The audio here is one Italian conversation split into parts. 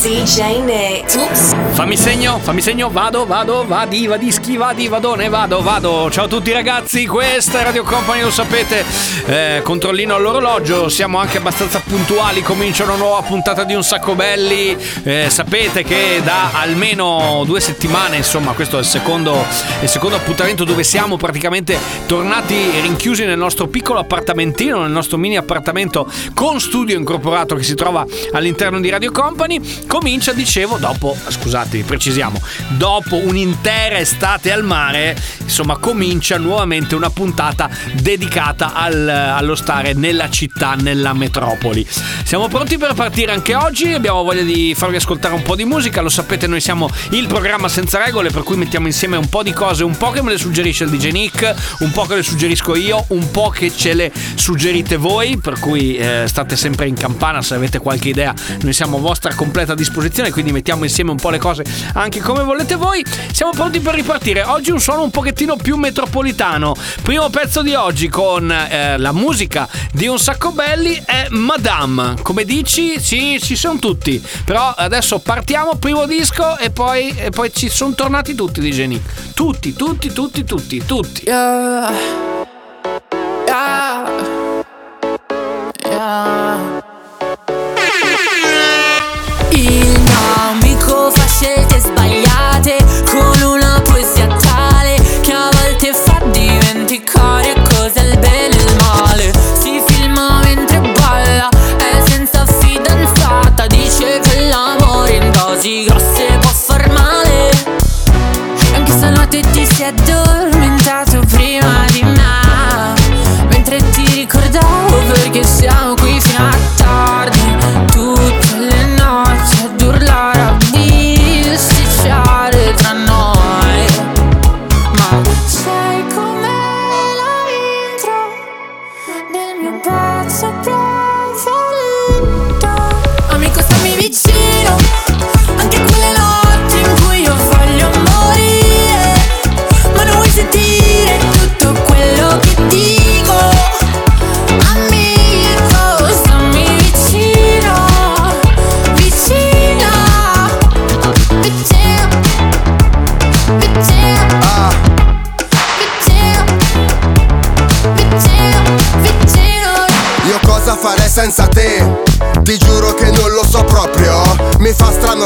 DJ Nick. Oops. Fammi segno, fammi segno, vado, vado, vadi, vadischi, vadi, vadone, vado, vado. Ciao a tutti ragazzi, questa è Radio Company, lo sapete, eh, controllino all'orologio, siamo anche abbastanza puntuali, comincia una nuova puntata di Un Sacco Belli, eh, sapete che da almeno due settimane, insomma, questo è il secondo, il secondo appuntamento dove siamo praticamente tornati rinchiusi nel nostro piccolo appartamentino, nel nostro mini appartamento con studio incorporato che si trova all'interno di Radio Company. Comincia, dicevo, dopo, scusate, precisiamo, dopo un'intera estate al mare, insomma, comincia nuovamente una puntata dedicata al- allo stare nella città, nella metropoli. Siamo pronti per partire anche oggi, abbiamo voglia di farvi ascoltare un po' di musica, lo sapete, noi siamo il programma senza regole, per cui mettiamo insieme un po' di cose, un po' che me le suggerisce il DJ Nick, un po' che le suggerisco io, un po' che ce le suggerite voi, per cui eh, state sempre in campana se avete qualche idea, noi siamo vostra completa disposizione, quindi mettiamo insieme un po' le cose anche come volete voi. Siamo pronti per ripartire. Oggi un suono un pochettino più metropolitano. Primo pezzo di oggi con eh, la musica di un sacco belli è Madame. Come dici? Sì, ci sono tutti. Però adesso partiamo, primo disco e poi, e poi ci sono tornati tutti di Geni. Tutti, tutti, tutti, tutti, tutti. Yeah.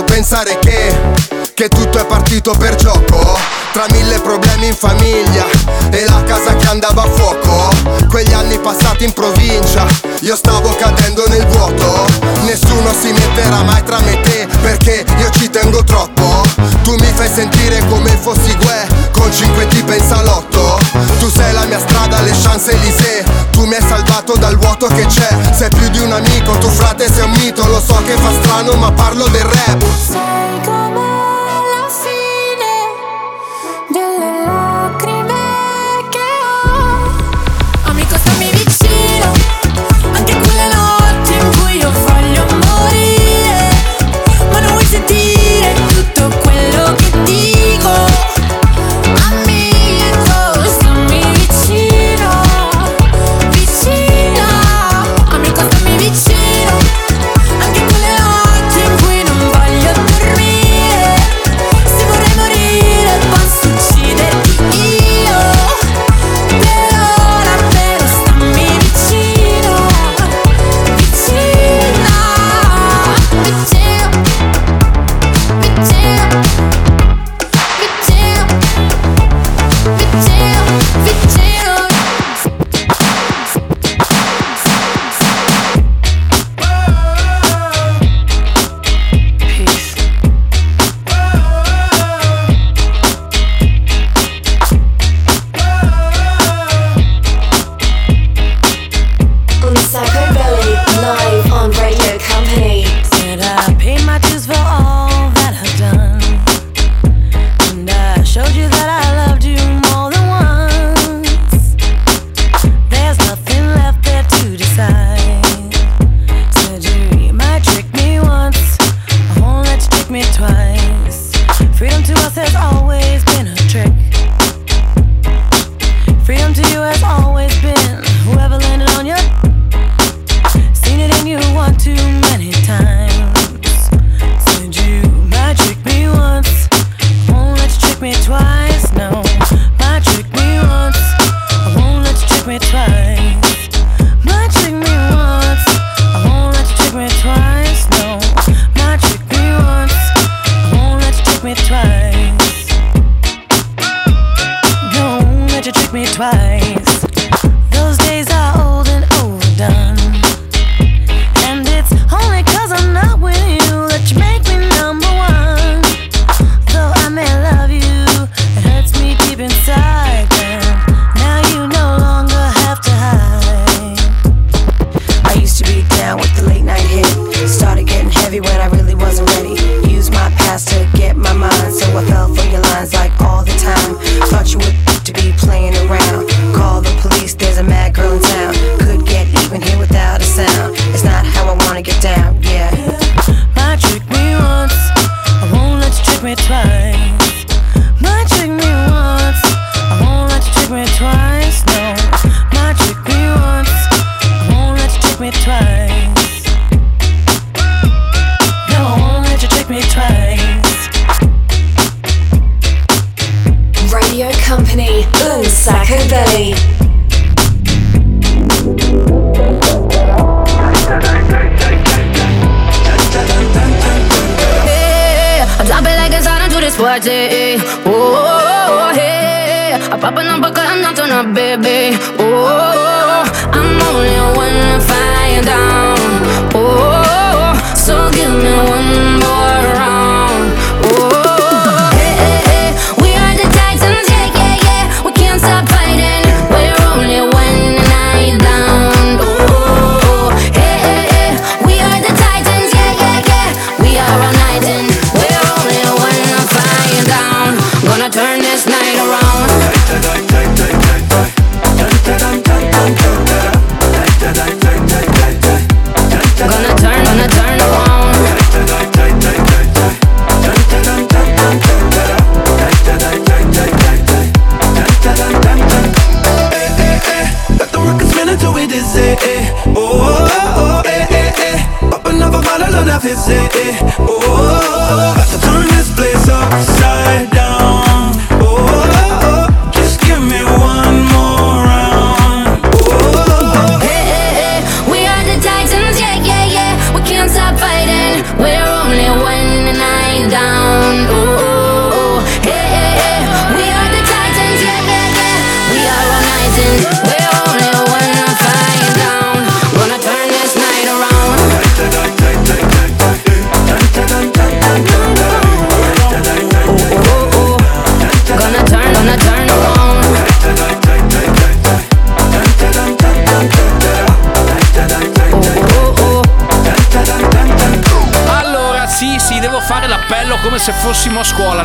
Pensare che, che tutto è partito per gioco. Tra mille problemi in famiglia e la casa che andava a fuoco. Quegli anni passati in provincia, io stavo cadendo nel vuoto. Nessuno si metterà mai tra me te perché io ci tengo troppo. Tu mi fai sentire come fossi Gue con cinque tipe in salotto. Tu sei la mia strada, le Champs-Élysées. Tu mi hai salvato dal vuoto che c'è. Sei più di un amico, tu frate sei un mito. Lo so che fa strano, ma parlo del rap. Sai com'è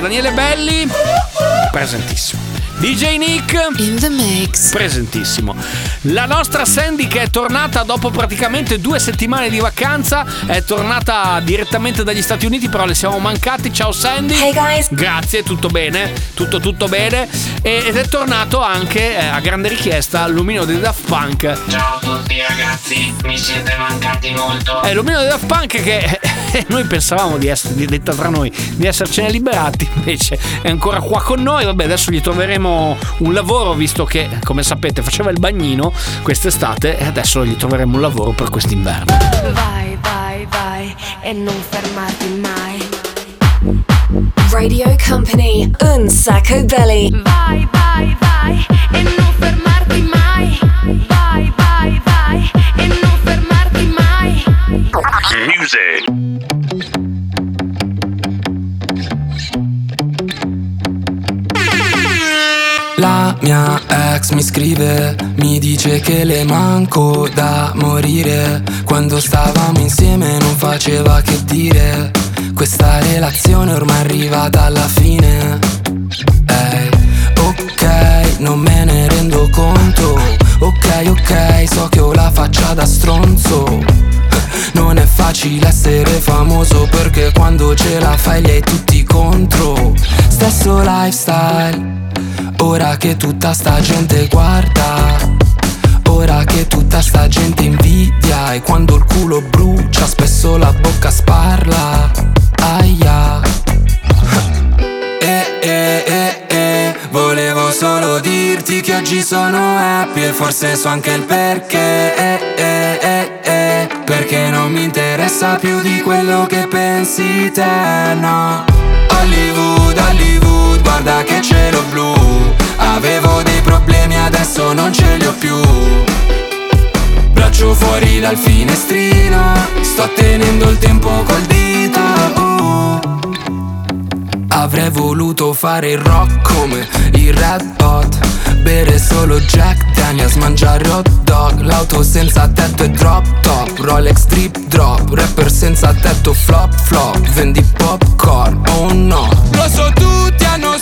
Daniele Belli, presentissimo. DJ Nick. In the mix. Presentissimo. La nostra Sandy che è tornata dopo praticamente due settimane di vacanza È tornata direttamente dagli Stati Uniti Però le siamo mancati. Ciao Sandy. Hey guys. Grazie, tutto bene. Tutto tutto bene. E, Ed è tornato anche eh, a grande richiesta Lumino dei Daft Punk. Ciao a tutti ragazzi. Mi siete mancati molto. È Lumino dei Daft Punk che eh, eh, noi pensavamo di essere, detta tra noi, di essercene liberati, invece è ancora qua con noi, vabbè adesso gli troveremo un lavoro visto che come sapete faceva il bagnino quest'estate e adesso gli troveremo un lavoro per quest'inverno. Vai, vai, vai e non fermarti mai. Radio Company, un sacco belli. Vai, vai, vai e non fermarti mai. Vai, vai, vai e non fermarti mai. Music. La mia ex mi scrive, mi dice che le manco da morire. Quando stavamo insieme non faceva che dire. Questa relazione ormai arriva dalla fine. Ehi, hey, ok, non me ne rendo conto. Ok, ok, so che ho la faccia da stronzo. Non è facile essere famoso perché quando ce la fai li hai tutti contro stesso lifestyle. Ora che tutta sta gente guarda. Ora che tutta sta gente invidia E quando il culo brucia spesso la bocca sparla Aia Eh eh eh eh Volevo solo dirti che oggi sono happy E forse so anche il perché eh eh eh Perché non mi interessa più di quello che pensi te no. Hollywood, Hollywood, guarda che cielo blu. Avevo dei problemi, adesso non ce li ho più. Braccio fuori dal finestrino Sto tenendo il tempo col dito uh. Avrei voluto fare il rock come i Red Hot Bere solo Jack Daniels, mangiare hot dog L'auto senza tetto e drop top Rolex drip drop Rapper senza tetto flop flop Vendi popcorn, oh no. Lo so tutti hanno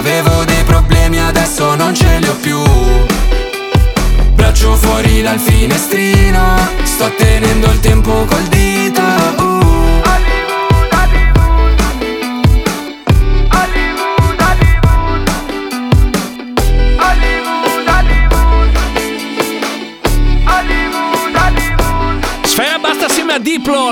Avevo dei problemi, adesso non ce li ho più. Braccio fuori dal finestrino Sto tenendo il tempo col dito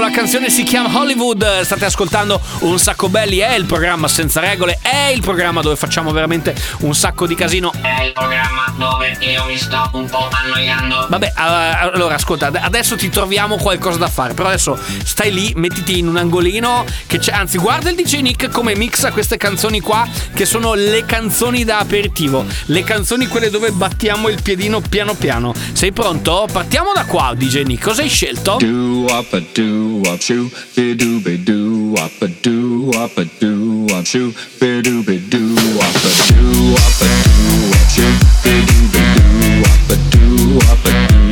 la canzone si chiama Hollywood, state ascoltando Un Sacco Belli, è il programma senza regole, è il programma dove facciamo veramente un sacco di casino. È il programma dove io mi sto un po' annoiando. Vabbè, allora ascolta, adesso ti troviamo qualcosa da fare, però adesso stai lì, mettiti in un angolino, che c'è, anzi guarda il DJ Nick come mixa queste canzoni qua, che sono le canzoni da aperitivo, le canzoni quelle dove battiamo il piedino piano piano. Sei pronto? Partiamo da qua, DJ Nick, cosa hai scelto? Do up a do up shoo, be do be do up a do up a do up shoo, be do be do up a do up a do up shoo, be do be do up a do up a do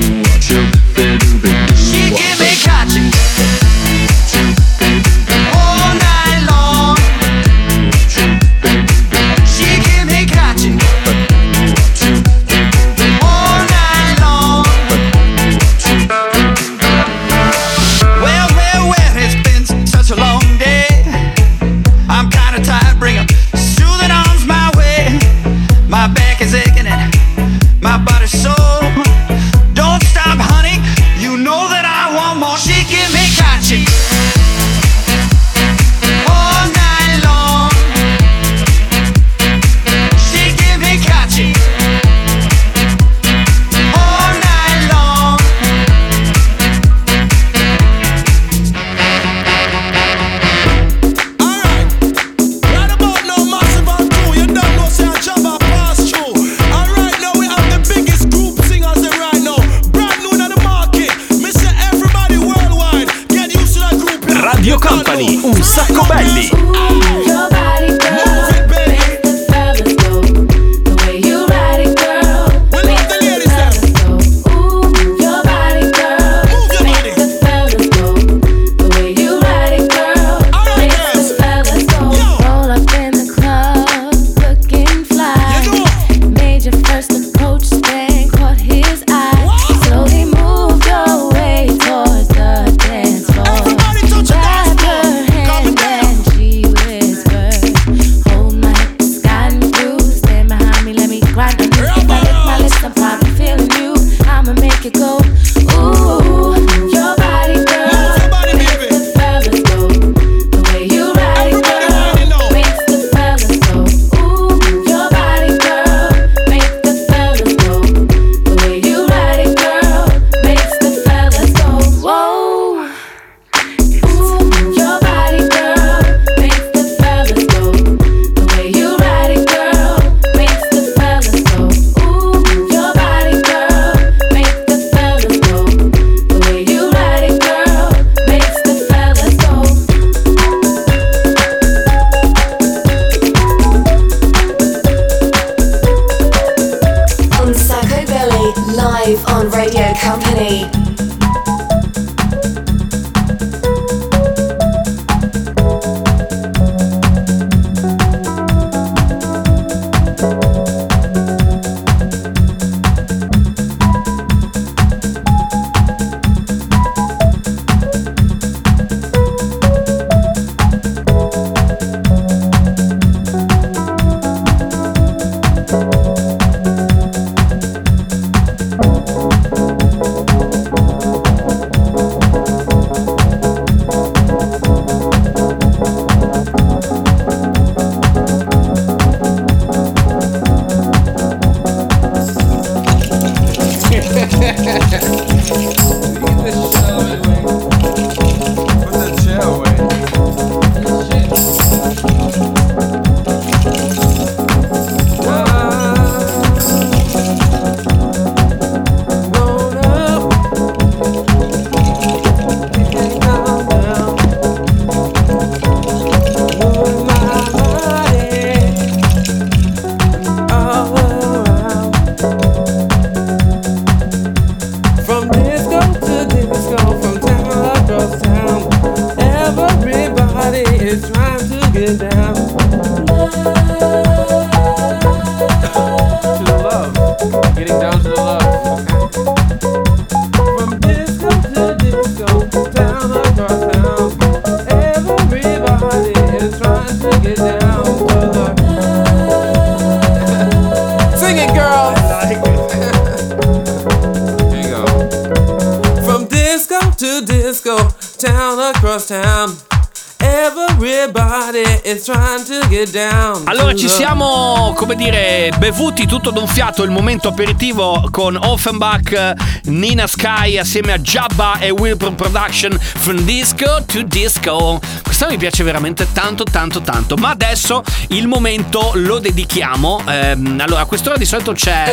ci siamo, come dire, bevuti tutto d'un fiato il momento aperitivo con Offenbach, Nina Sky assieme a Jabba e Wilbur Production From Disco to Disco. Questa mi piace veramente tanto, tanto, tanto. Ma adesso il momento lo dedichiamo. Ehm, allora, a quest'ora di solito c'è.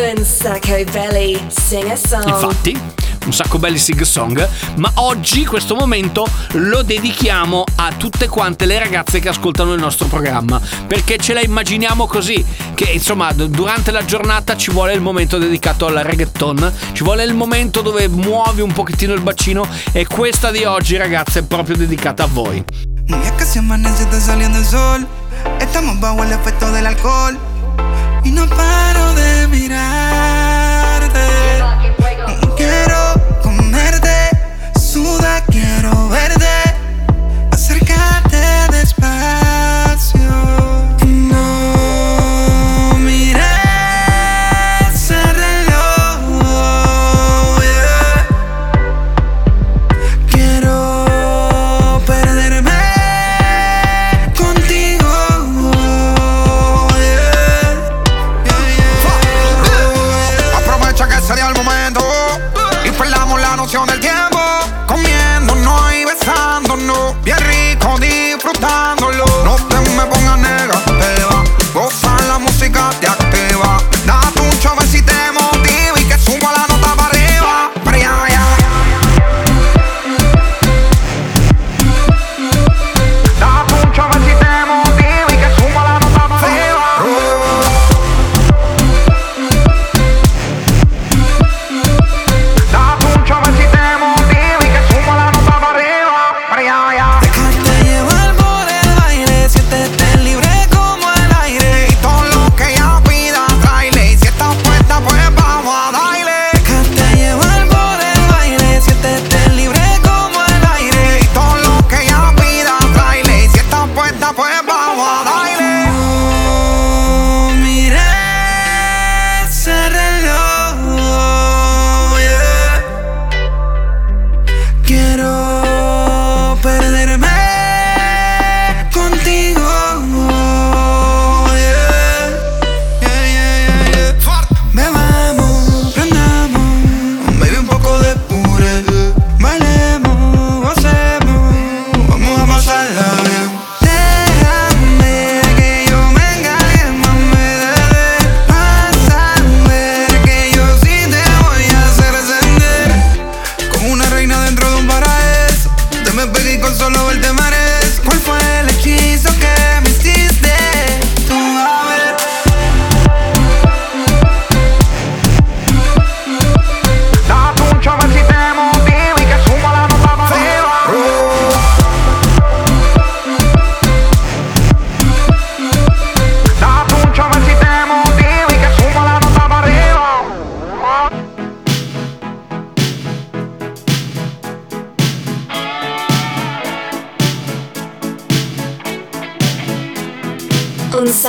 Infatti un sacco belli sig song, ma oggi questo momento lo dedichiamo a tutte quante le ragazze che ascoltano il nostro programma, perché ce la immaginiamo così, che insomma durante la giornata ci vuole il momento dedicato al reggaeton, ci vuole il momento dove muovi un pochettino il bacino e questa di oggi ragazze è proprio dedicata a voi. Y es que se amanece está saliendo el sol. Estamos bajo el efecto del alcohol. Y no paro de mirar. quiero verte.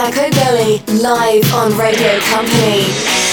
Psycho Billy, live on Radio Company.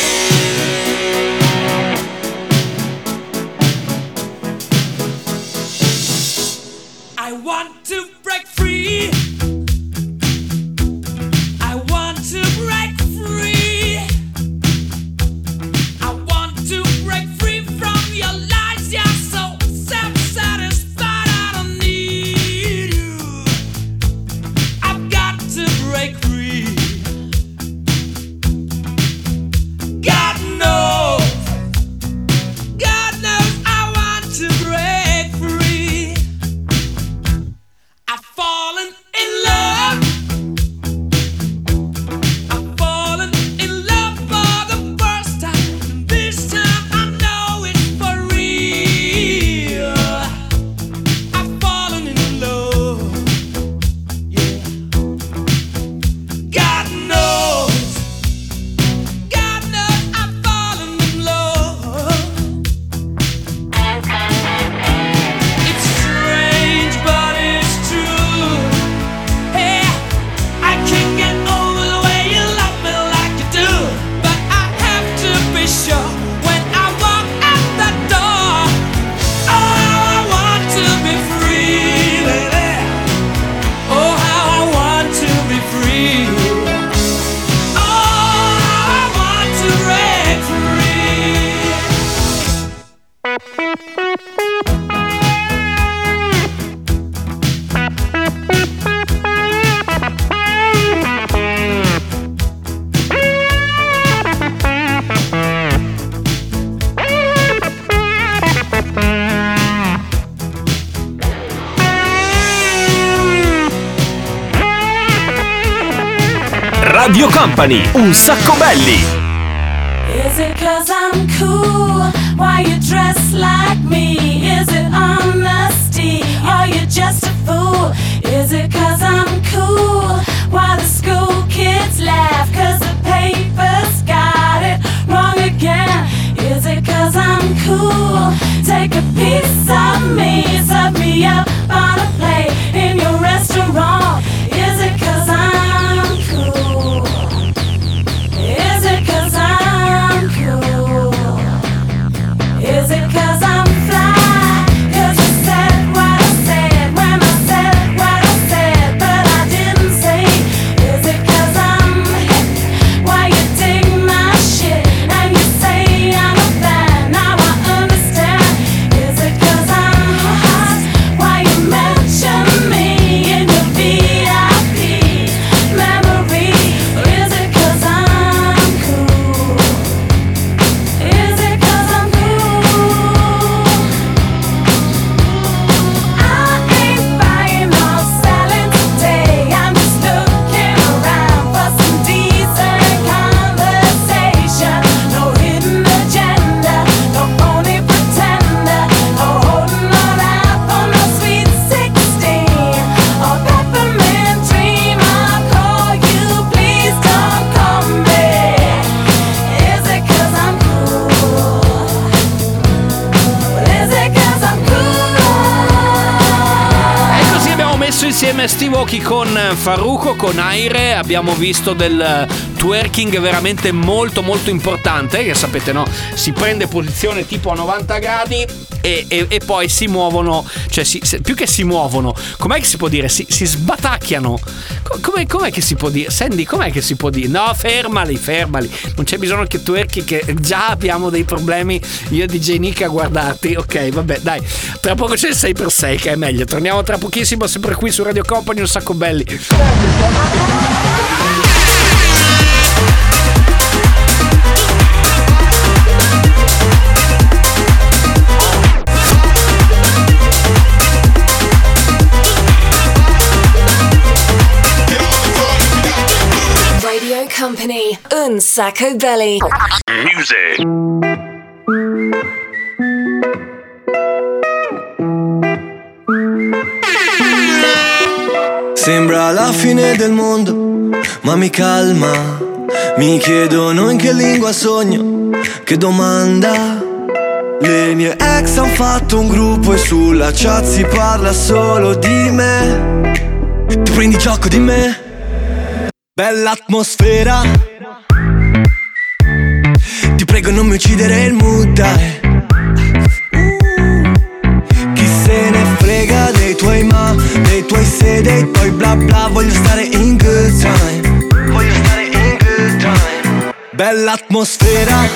Company, un sacco belli. Is it cause I'm cool? Why you dress like me? Is it honesty? Are you just a fool? Is it cause I'm cool? Why the school kids laugh? Cause the papers got it wrong again. Is it cause I'm cool? Take a piece of Aoki con Farruko, con Aire, abbiamo visto del twerking veramente molto molto importante, che sapete no, si prende posizione tipo a 90 gradi e, e- e poi si muovono, cioè si- se- più che si muovono, com'è che si può dire? Si, si sbatacchiano. Co- Com'è, com'è che si può dire? Sandy, com'è che si può dire? No, fermali, fermali. Non c'è bisogno che twerchi, che già abbiamo dei problemi io DJ Nick a guardarti. Ok, vabbè, dai. Tra poco c'è il 6x6 che è meglio. Torniamo tra pochissimo, sempre qui su Radio Company, un sacco belli. Un sacco belly. Music. Sembra la fine del mondo, ma mi calma. Mi chiedono in che lingua sogno, che domanda. Le mie ex han fatto un gruppo e sulla chat si parla solo di me. Tu prendi gioco di me? Bella atmosfera. Ti prego non mi uccidere il mood, dai. Chi se ne frega dei tuoi ma, dei tuoi se, dei tuoi bla bla Voglio stare in good time. Voglio stare in good time. Bella atmosfera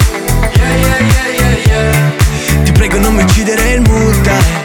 Yeah, yeah, yeah, yeah, yeah. Ti prego non mi uccidere il mood, dai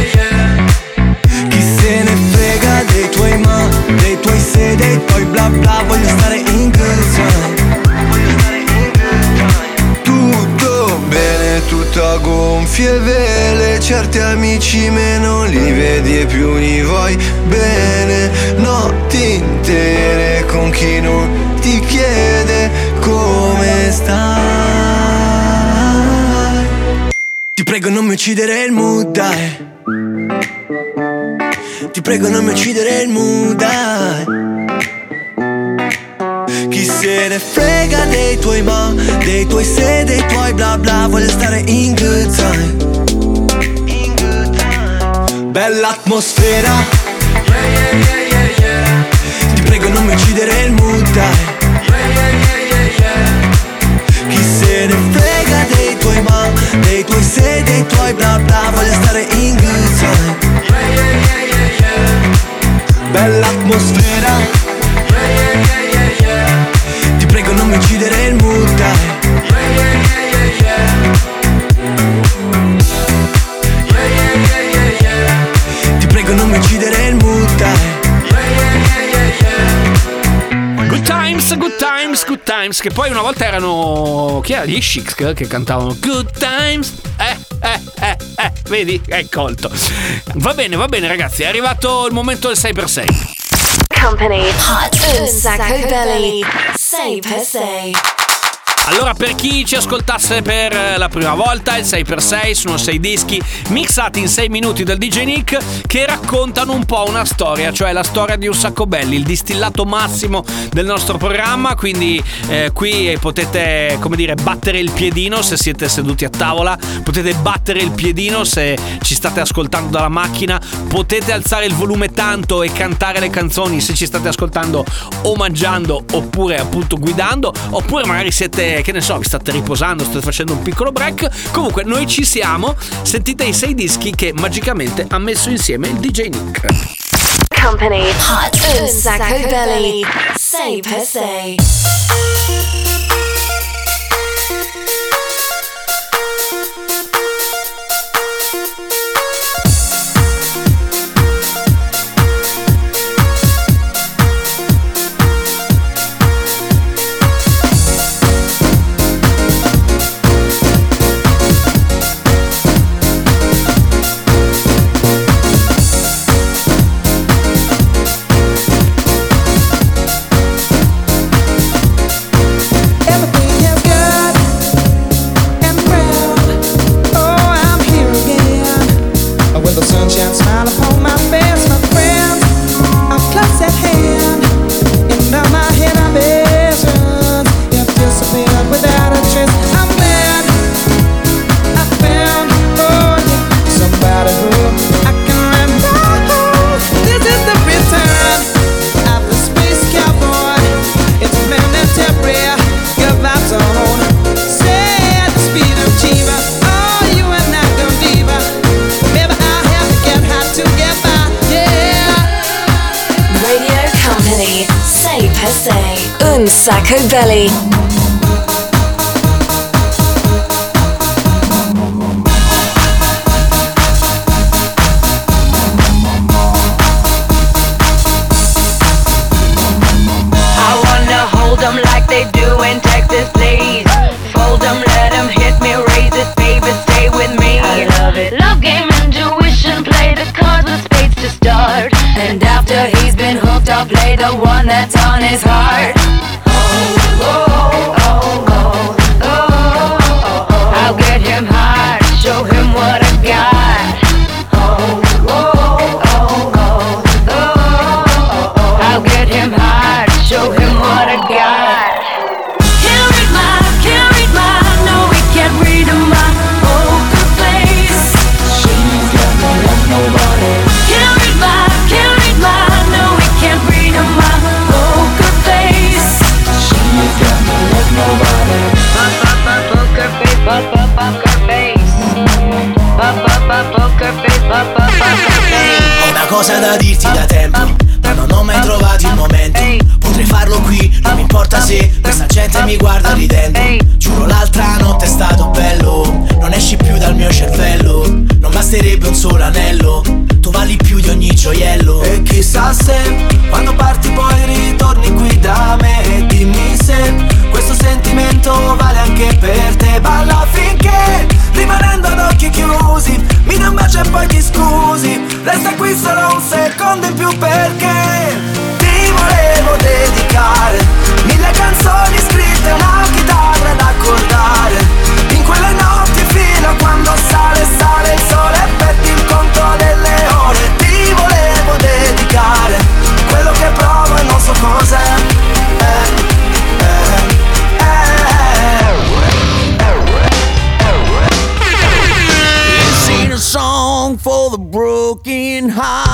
dei tuoi bla bla Voglio stare in time Tutto bene, tutto a gonfie vele. Certi amici meno li vedi e più li vuoi bene. Notti intere con chi non ti chiede come stai. Ti prego non mi uccidere il mood, dai. Ti prego non mi uccidere il mood dai. Se ne frega dei tuoi ma Dei tuoi se, dei tuoi bla bla Voglio stare in good time. Bella atmosfera. Yeah yeah yeah yeah Ti prego non mi uccidere il mood Chi se ne frega dei tuoi ma Dei tuoi se, dei tuoi bla bla Voglio stare in good time. Bella atmosfera Times, che poi una volta erano. Chi era? Gli Chic che cantavano Good Times. Eh, eh, eh, eh, vedi? È colto. Va bene, va bene, ragazzi. È arrivato il momento del 6x6. Company Hot un sacco belly 6x6 allora, per chi ci ascoltasse per eh, la prima volta, il 6x6 sono 6 dischi mixati in 6 minuti dal DJ Nick che raccontano un po' una storia, cioè la storia di un sacco belli, il distillato massimo del nostro programma. Quindi eh, qui potete, come dire, battere il piedino se siete seduti a tavola, potete battere il piedino se ci state ascoltando dalla macchina, potete alzare il volume tanto e cantare le canzoni se ci state ascoltando o mangiando oppure appunto guidando, oppure magari siete che ne so, vi state riposando, state facendo un piccolo break. Comunque noi ci siamo. Sentite i sei dischi che magicamente ha messo insieme il DJ Nick. Company Hot un sacco belly 6 per 6 the broken heart.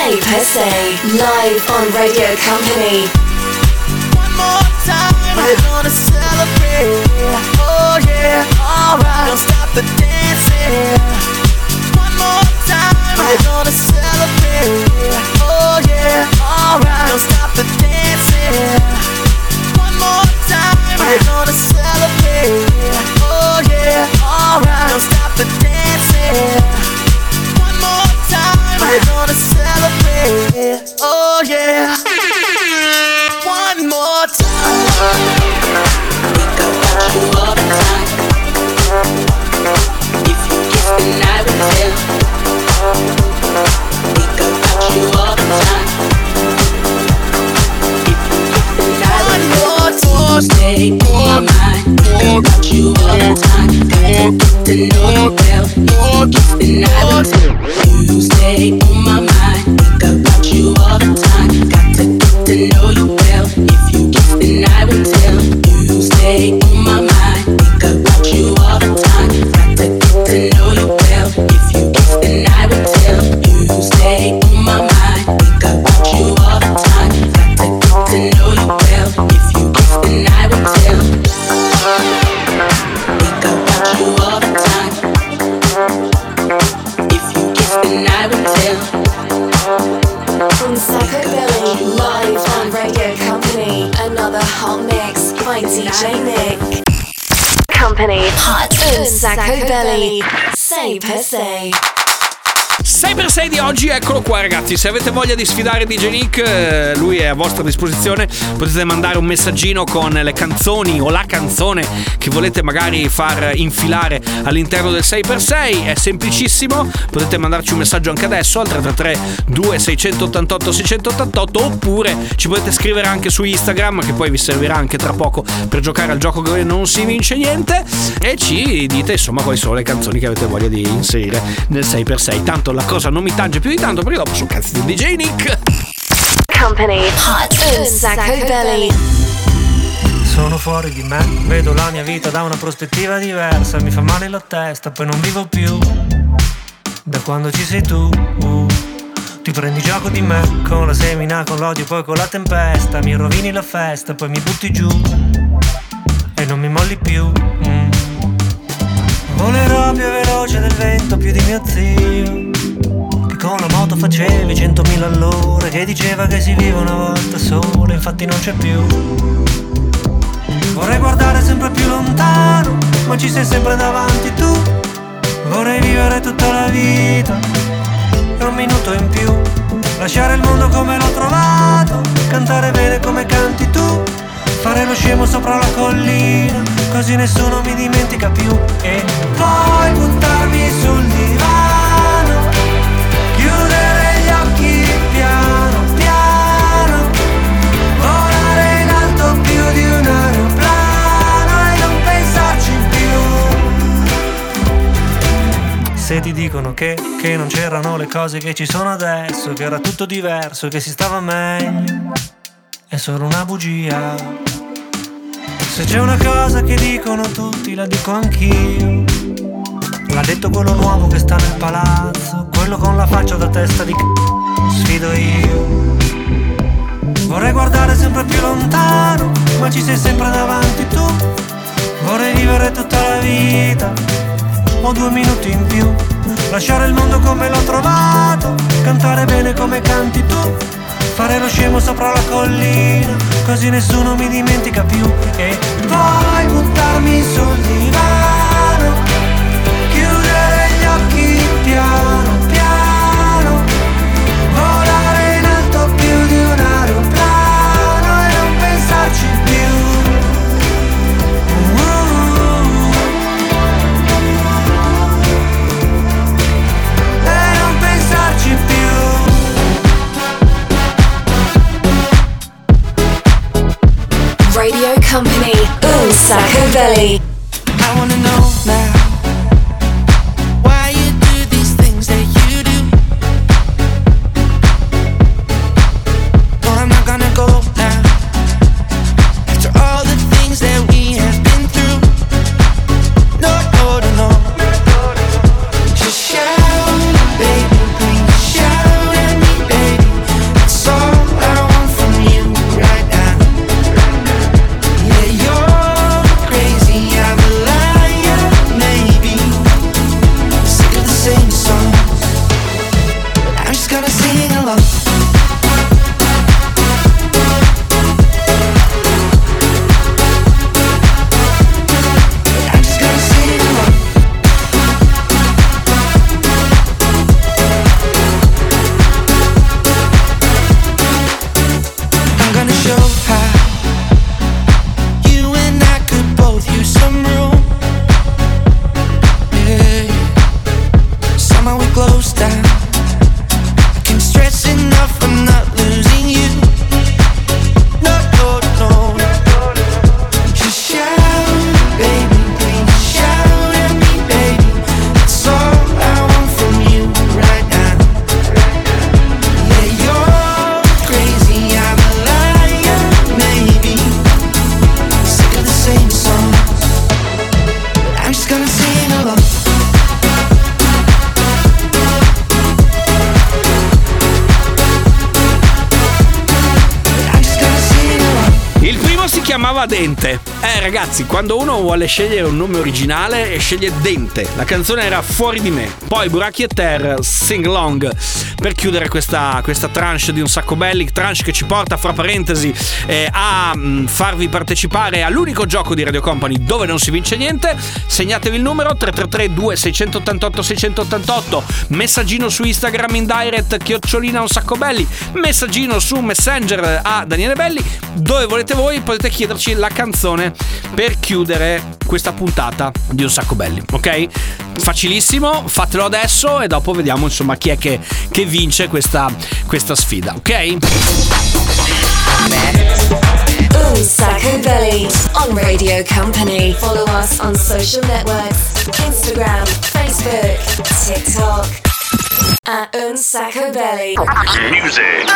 Say Per Se, live on Radio Company. One more time, we're gonna celebrate. Oh yeah, alright. Don't stop the dancing. One more time, we're gonna celebrate. Oh yeah, alright. Don't stop the dancing. One more time, we're gonna celebrate. Oh yeah, alright. Don't stop the dancing. yeah, oh yeah. One more time. Think about you all the time. If you kiss, the night with him, think about you all the time. If you kiss, then I would about you all the time. Got to get to know I. You stay on my mind, think about you all the time. Got to get to know you. If you will tell. You stay eccolo qua ragazzi, se avete voglia di sfidare DJ Nick, eh, lui è a vostra disposizione, potete mandare un messaggino con le canzoni o la canzone che volete magari far infilare all'interno del 6x6, è semplicissimo, potete mandarci un messaggio anche adesso al 333 2688 688 oppure ci potete scrivere anche su Instagram che poi vi servirà anche tra poco per giocare al gioco dove non si vince niente. E ci dite insomma quali sono le canzoni che avete voglia di inserire nel 6x6, tanto la cosa non mi tange più di tanto perché dopo sono cazzi di DJ Nick. Company, hot Sacco Belly. Sono fuori di me, vedo la mia vita da una prospettiva diversa, mi fa male la testa, poi non vivo più. Da quando ci sei tu, uh, ti prendi gioco di me, con la semina, con l'odio, poi con la tempesta, mi rovini la festa, poi mi butti giù e non mi molli più. mm. Volerò più veloce del vento, più di mio zio. Con la moto facevi 100.000 all'ora, che diceva che si vive una volta sola, infatti non c'è più. Vorrei guardare sempre più lontano, ma ci sei sempre davanti tu. Vorrei vivere tutta la vita, e un minuto in più. Lasciare il mondo come l'ho trovato, cantare bene come canti tu. Fare lo scemo sopra la collina, così nessuno mi dimentica più. E poi buttarmi sul Se ti dicono che, che non c'erano le cose che ci sono adesso, che era tutto diverso, che si stava meglio, è solo una bugia. Se c'è una cosa che dicono tutti, la dico anch'io. L'ha detto quello nuovo che sta nel palazzo, quello con la faccia da testa di c***o, sfido io. Vorrei guardare sempre più lontano, ma ci sei sempre davanti tu. Vorrei vivere tutta la vita, ho due minuti in più. Lasciare il mondo come l'ho trovato, cantare bene come canti tu. Fare lo scemo sopra la collina, così nessuno mi dimentica più. E poi buttarmi sul Sacco ragazzi, quando uno vuole scegliere un nome originale, sceglie Dente. La canzone era Fuori di me. Poi Buracchi e Ter, Sing Long. Per chiudere questa, questa tranche di un sacco belli, tranche che ci porta, fra parentesi, eh, a mm, farvi partecipare all'unico gioco di Radio Company dove non si vince niente. Segnatevi il numero 333 2688 688. Messaggino su Instagram in direct, chiocciolina un sacco belli. Messaggino su Messenger a Daniele Belli. Dove volete voi potete chiederci la canzone per chiudere questa puntata di un sacco belli, ok? Facilissimo, fatelo adesso e dopo vediamo insomma chi è che, che vince questa, questa sfida, ok? Un Sacco Belly on Radio Company. Follow us on social networks Instagram, Facebook, TikTok. At Un Sacco Belly. Music.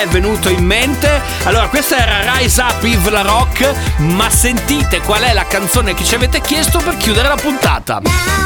È venuto in mente. Allora, questa era Rise Up Yves La Rock, ma sentite qual è la canzone che ci avete chiesto per chiudere la puntata.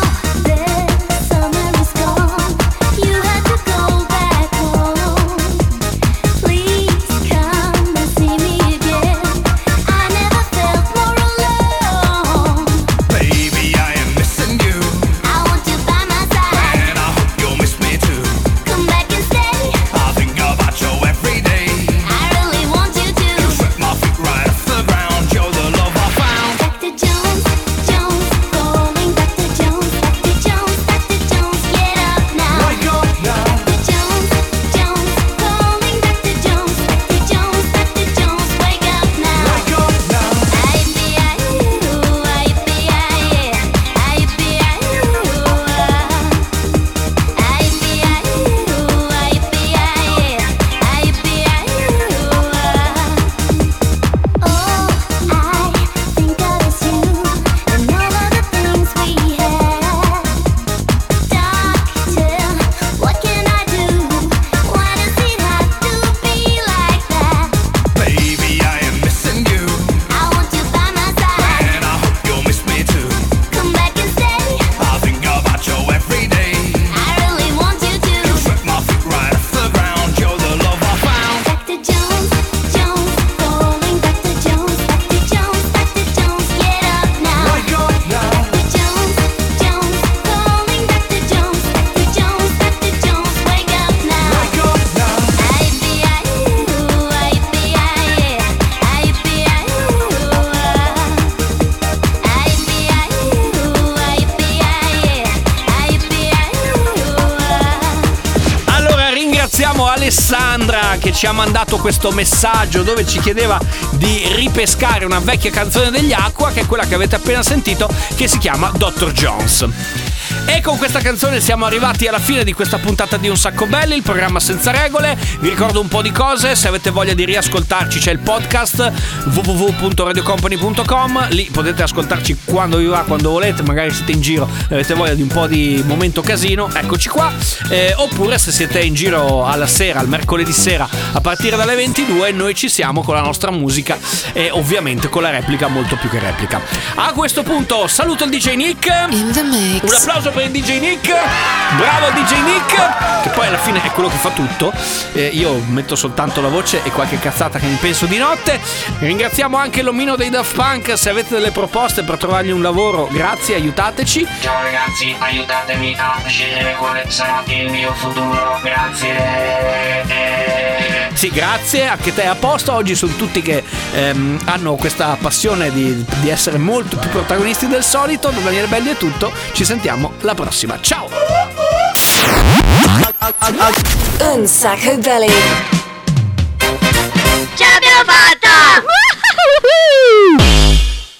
Alessandra che ci ha mandato questo messaggio dove ci chiedeva di ripescare una vecchia canzone degli Aqua, che è quella che avete appena sentito, che si chiama Dr. Jones. E con questa canzone siamo arrivati alla fine di questa puntata di Un Sacco Belli, il programma senza regole. Vi ricordo un po' di cose, se avete voglia di riascoltarci c'è il podcast www.radiocompany.com, lì potete ascoltarci quando vi va, quando volete, magari siete in giro e avete voglia di un po' di momento casino, eccoci qua. Eh, oppure se siete in giro alla sera, al mercoledì sera, a partire dalle 22, noi ci siamo con la nostra musica e ovviamente con la replica molto più che replica. A questo punto saluto il DJ Nick. Un applauso per il DJ Nick. Bravo DJ Nick, che poi alla fine è quello che fa tutto. Eh, io metto soltanto la voce e qualche cazzata che mi penso di notte. Ringraziamo anche l'omino dei Daft Punk. Se avete delle proposte per trovargli un lavoro, grazie, aiutateci. Ciao ragazzi, aiutatemi a scegliere quale sarà il mio futuro. Grazie. Sì, grazie, anche te a posto. Oggi sono tutti che ehm, hanno questa passione di, di essere molto più protagonisti del solito. Da Daniele Belli è tutto. Ci sentiamo la prossima. Ciao! Un Sacco Belly.